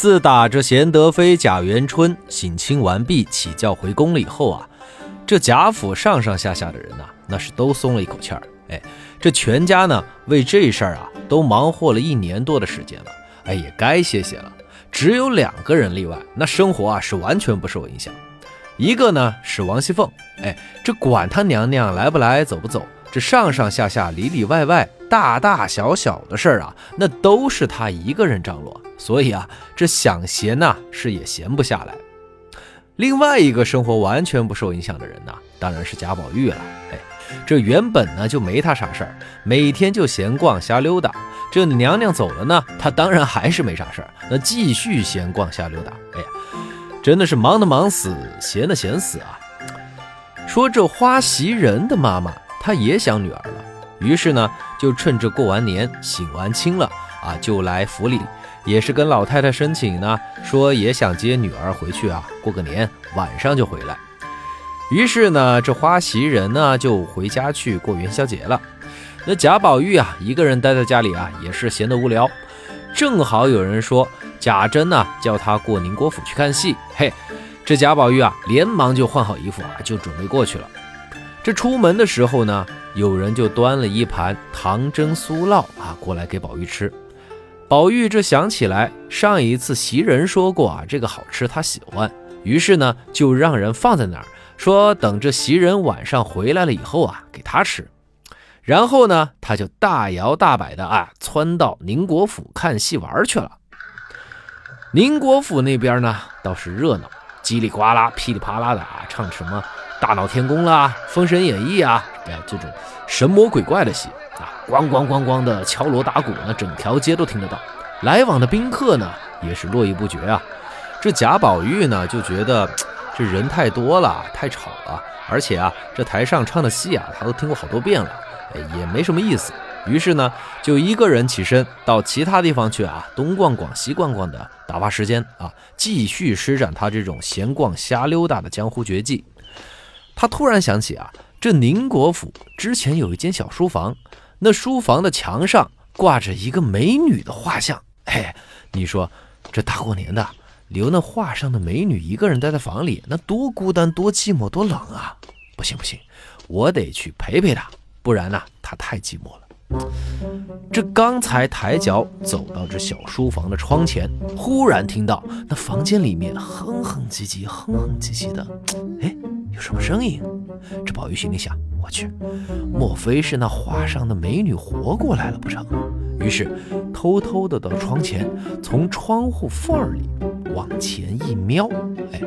自打这贤德妃贾元春省亲完毕起轿回宫了以后啊，这贾府上上下下的人呐，那是都松了一口气儿。哎，这全家呢为这事儿啊都忙活了一年多的时间了，哎，也该歇歇了。只有两个人例外，那生活啊是完全不受影响。一个呢是王熙凤，哎，这管他娘娘来不来走不走，这上上下下里里外外大大小小的事儿啊，那都是他一个人张罗。所以啊，这想闲呐是也闲不下来。另外一个生活完全不受影响的人呐，当然是贾宝玉了。哎，这原本呢就没他啥事儿，每天就闲逛瞎溜达。这娘娘走了呢，他当然还是没啥事儿，那继续闲逛瞎溜达。哎呀，真的是忙的忙死，闲的闲死啊。说这花袭人的妈妈，她也想女儿了，于是呢，就趁着过完年、省完亲了啊，就来府里。也是跟老太太申请呢，说也想接女儿回去啊，过个年晚上就回来。于是呢，这花袭人呢就回家去过元宵节了。那贾宝玉啊，一个人待在家里啊，也是闲得无聊。正好有人说贾珍呢叫他过宁国府去看戏，嘿，这贾宝玉啊连忙就换好衣服啊，就准备过去了。这出门的时候呢，有人就端了一盘糖蒸酥酪啊过来给宝玉吃。宝玉这想起来，上一次袭人说过啊，这个好吃，他喜欢，于是呢就让人放在那儿，说等这袭人晚上回来了以后啊，给他吃。然后呢，他就大摇大摆的啊，窜到宁国府看戏玩去了。宁国府那边呢倒是热闹，叽里呱啦、噼里啪啦的啊，唱什么《大闹天宫》啦，《封神演义》啊，哎，这种神魔鬼怪的戏啊。咣咣咣咣的敲锣打鼓，那整条街都听得到。来往的宾客呢，也是络绎不绝啊。这贾宝玉呢，就觉得这人太多了，太吵了，而且啊，这台上唱的戏啊，他都听过好多遍了，也没什么意思。于是呢，就一个人起身到其他地方去啊，东逛逛西逛逛的打发时间啊，继续施展他这种闲逛瞎溜达的江湖绝技。他突然想起啊，这宁国府之前有一间小书房。那书房的墙上挂着一个美女的画像，嘿，你说这大过年的留那画上的美女一个人待在房里，那多孤单、多寂寞、多冷啊！不行不行，我得去陪陪她，不然呢，她太寂寞了。这刚才抬脚走到这小书房的窗前，忽然听到那房间里面哼哼唧唧、哼哼唧唧的，哎，什么声音？这宝玉心里想。我去，莫非是那画上的美女活过来了不成？于是偷偷的到窗前，从窗户缝里往前一瞄，哎，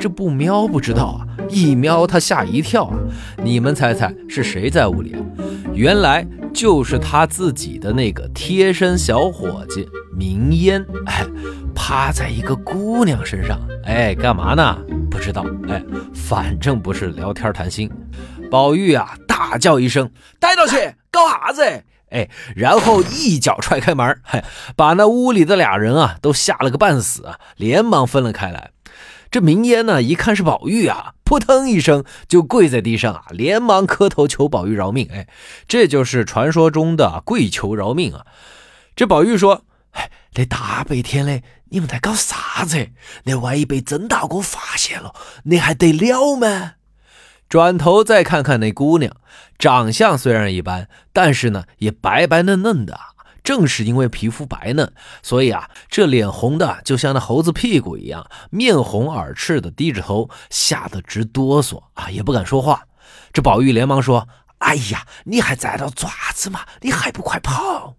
这不瞄不知道啊，一瞄他吓一跳啊！你们猜猜是谁在屋里？原来就是他自己的那个贴身小伙计明烟，哎，趴在一个姑娘身上，哎，干嘛呢？不知道，哎，反正不是聊天谈心。宝玉啊，大叫一声：“带到去，搞啥子？”哎，然后一脚踹开门，嘿，把那屋里的俩人啊都吓了个半死啊，连忙分了开来。这明烟呢，一看是宝玉啊，扑腾一声就跪在地上啊，连忙磕头求宝玉饶命。哎，这就是传说中的跪求饶命啊。这宝玉说：“哎，这大白天的，你们在搞啥子？那万一被曾大哥发现了，那还得了吗？”转头再看看那姑娘，长相虽然一般，但是呢也白白嫩嫩的。正是因为皮肤白嫩，所以啊这脸红的就像那猴子屁股一样，面红耳赤的低着头，吓得直哆嗦啊，也不敢说话。这宝玉连忙说：“哎呀，你还在那爪子吗？你还不快跑！”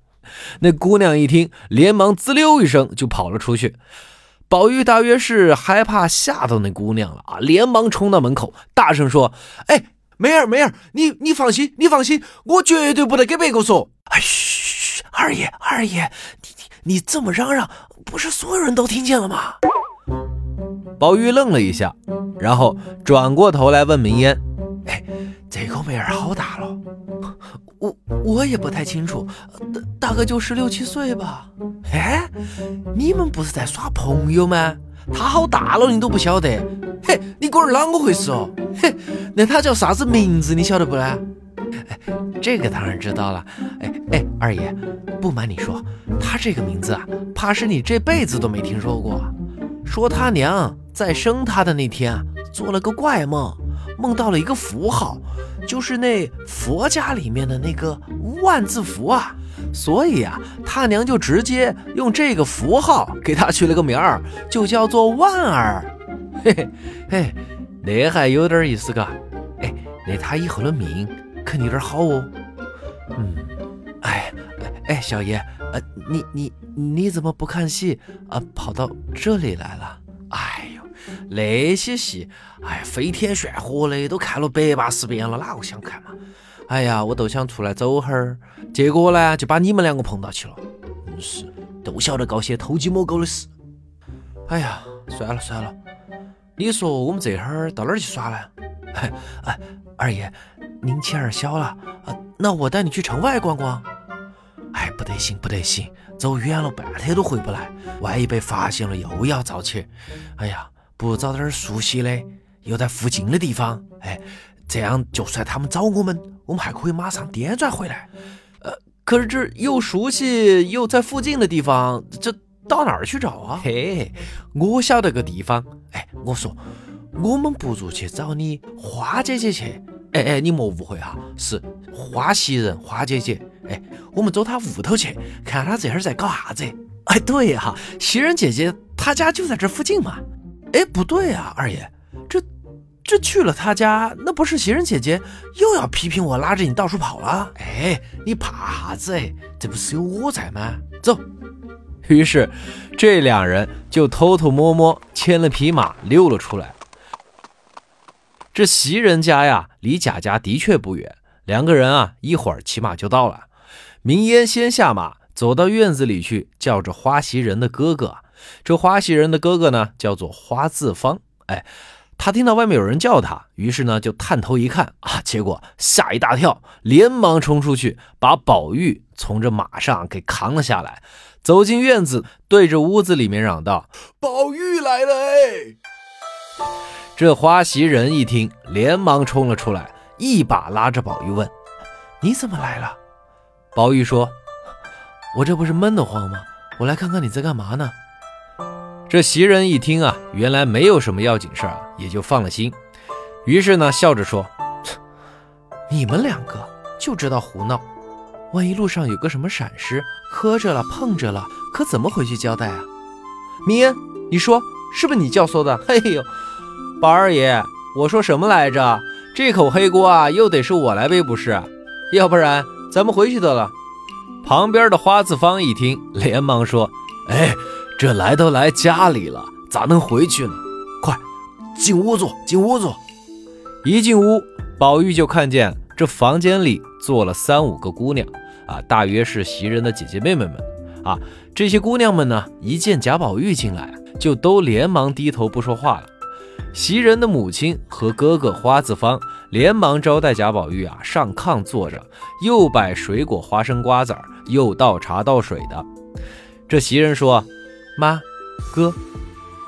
那姑娘一听，连忙滋溜一声就跑了出去。宝玉大约是害怕吓到那姑娘了啊，连忙冲到门口，大声说：“哎，梅儿，梅儿，你你放心，你放心，我绝对不得给别个说。”哎，嘘，二爷，二爷，你你你这么嚷嚷，不是所有人都听见了吗？宝玉愣了一下，然后转过头来问明烟：“哎，这个梅儿好大了？”我我也不太清楚，大大概就十六七岁吧。哎，你们不是在耍朋友吗？他好大了，你都不晓得？嘿，你龟儿啷个回事哦？嘿，那他叫啥子名字？你晓得不呢？哎，这个当然知道了。哎哎，二爷，不瞒你说，他这个名字啊，怕是你这辈子都没听说过。说他娘在生他的那天啊，做了个怪梦，梦到了一个符号，就是那佛家里面的那个万字符啊。所以啊，他娘就直接用这个符号给他取了个名儿，就叫做万儿。嘿嘿嘿，那还有点意思嘎。哎，那他以后的命肯定有点好哦。嗯，哎哎，小爷，呃，你你你怎么不看戏啊？跑到这里来了？哎，那些戏，哎呀，飞天炫火的都看了百八十遍了，哪个想看嘛？哎呀，我都想出来走哈儿，结果呢就把你们两个碰到起了。真，是，都晓得搞些偷鸡摸狗的事。哎呀，算了算了，你说我们这会儿到哪儿去耍呢？哎哎，二爷，您钱儿小了啊，那我带你去城外逛逛。哎，不得行不得行，走远了半天都回不来，万一被发现了又要遭起。哎呀，不找点熟悉的，又在附近的地方，哎。这样，就算他们找我们，我们还可以马上颠转回来。呃，可是这又熟悉又在附近的地方，这到哪儿去找啊？嘿，我晓得个地方。哎，我说，我们不如去找你花姐姐去。哎哎，你莫误会哈，是花袭人花姐姐。哎，我们走她屋头去，看她这会儿在搞啥子。哎，对哈，袭人姐姐她家就在这附近嘛。哎，不对啊，二爷。这这去了他家，那不是袭人姐姐又要批评我拉着你到处跑了？哎，你怕啥子？哎，这不是有我在吗？走。于是这两人就偷偷摸摸牵了匹马溜了出来。这袭人家呀，离贾家的确不远，两个人啊，一会儿骑马就到了。明烟先下马，走到院子里去，叫着花袭人的哥哥。这花袭人的哥哥呢，叫做花自芳。哎。他听到外面有人叫他，于是呢就探头一看啊，结果吓一大跳，连忙冲出去，把宝玉从这马上给扛了下来，走进院子，对着屋子里面嚷道：“宝玉来了！”哎，这花袭人一听，连忙冲了出来，一把拉着宝玉问：“你怎么来了？”宝玉说：“我这不是闷得慌吗？我来看看你在干嘛呢。”这袭人一听啊，原来没有什么要紧事儿啊，也就放了心。于是呢，笑着说：“你们两个就知道胡闹，万一路上有个什么闪失，磕着了碰着了，可怎么回去交代啊？”明恩，你说是不是你教唆的？嘿 呦，宝二爷，我说什么来着？这口黑锅啊，又得是我来背不是？要不然咱们回去得了。旁边的花子芳一听，连忙说：“哎。”这来都来家里了，咋能回去呢？快进屋坐，进屋坐。一进屋，宝玉就看见这房间里坐了三五个姑娘啊，大约是袭人的姐姐妹妹们啊。这些姑娘们呢，一见贾宝玉进来，就都连忙低头不说话了。袭人的母亲和哥哥花子芳连忙招待贾宝玉啊，上炕坐着，又摆水果、花生、瓜子儿，又倒茶倒水的。这袭人说。妈，哥，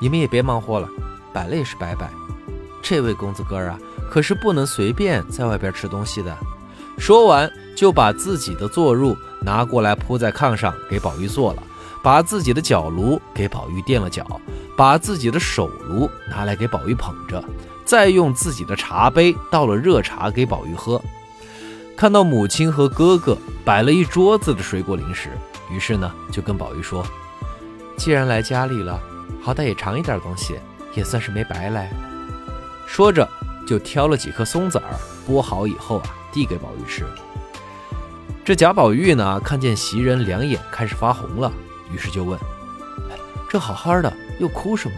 你们也别忙活了，摆了也是摆摆。这位公子哥啊，可是不能随便在外边吃东西的。说完，就把自己的坐褥拿过来铺在炕上给宝玉坐了，把自己的脚炉给宝玉垫了脚，把自己的手炉拿来给宝玉捧着，再用自己的茶杯倒了热茶给宝玉喝。看到母亲和哥哥摆了一桌子的水果零食，于是呢，就跟宝玉说。既然来家里了，好歹也尝一点东西，也算是没白来。说着，就挑了几颗松子儿，剥好以后啊，递给宝玉吃。这贾宝玉呢，看见袭人两眼开始发红了，于是就问：“这好好的，又哭什么？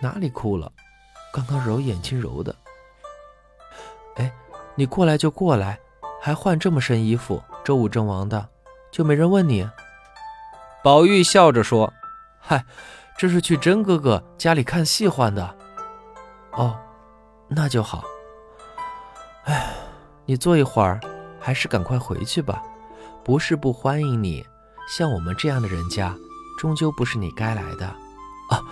哪里哭了？刚刚揉眼睛揉的。哎，你过来就过来，还换这么身衣服，周武正王的，就没人问你？”宝玉笑着说：“嗨，这是去甄哥哥家里看戏换的。哦，那就好。哎，你坐一会儿，还是赶快回去吧。不是不欢迎你，像我们这样的人家，终究不是你该来的。啊，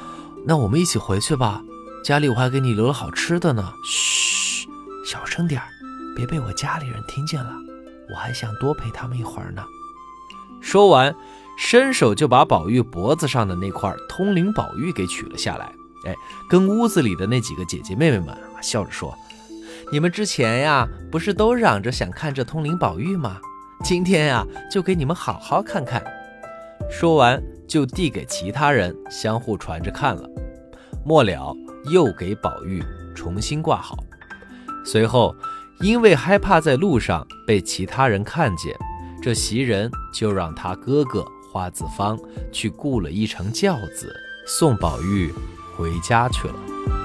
那我们一起回去吧。家里我还给你留了好吃的呢。嘘，小声点儿，别被我家里人听见了，我还想多陪他们一会儿呢。说完，伸手就把宝玉脖子上的那块通灵宝玉给取了下来。哎，跟屋子里的那几个姐姐妹妹们啊笑着说：“你们之前呀，不是都嚷着想看这通灵宝玉吗？今天呀，就给你们好好看看。”说完，就递给其他人，相互传着看了。末了，又给宝玉重新挂好。随后，因为害怕在路上被其他人看见，这袭人就让他哥哥花子方去雇了一乘轿子，送宝玉回家去了。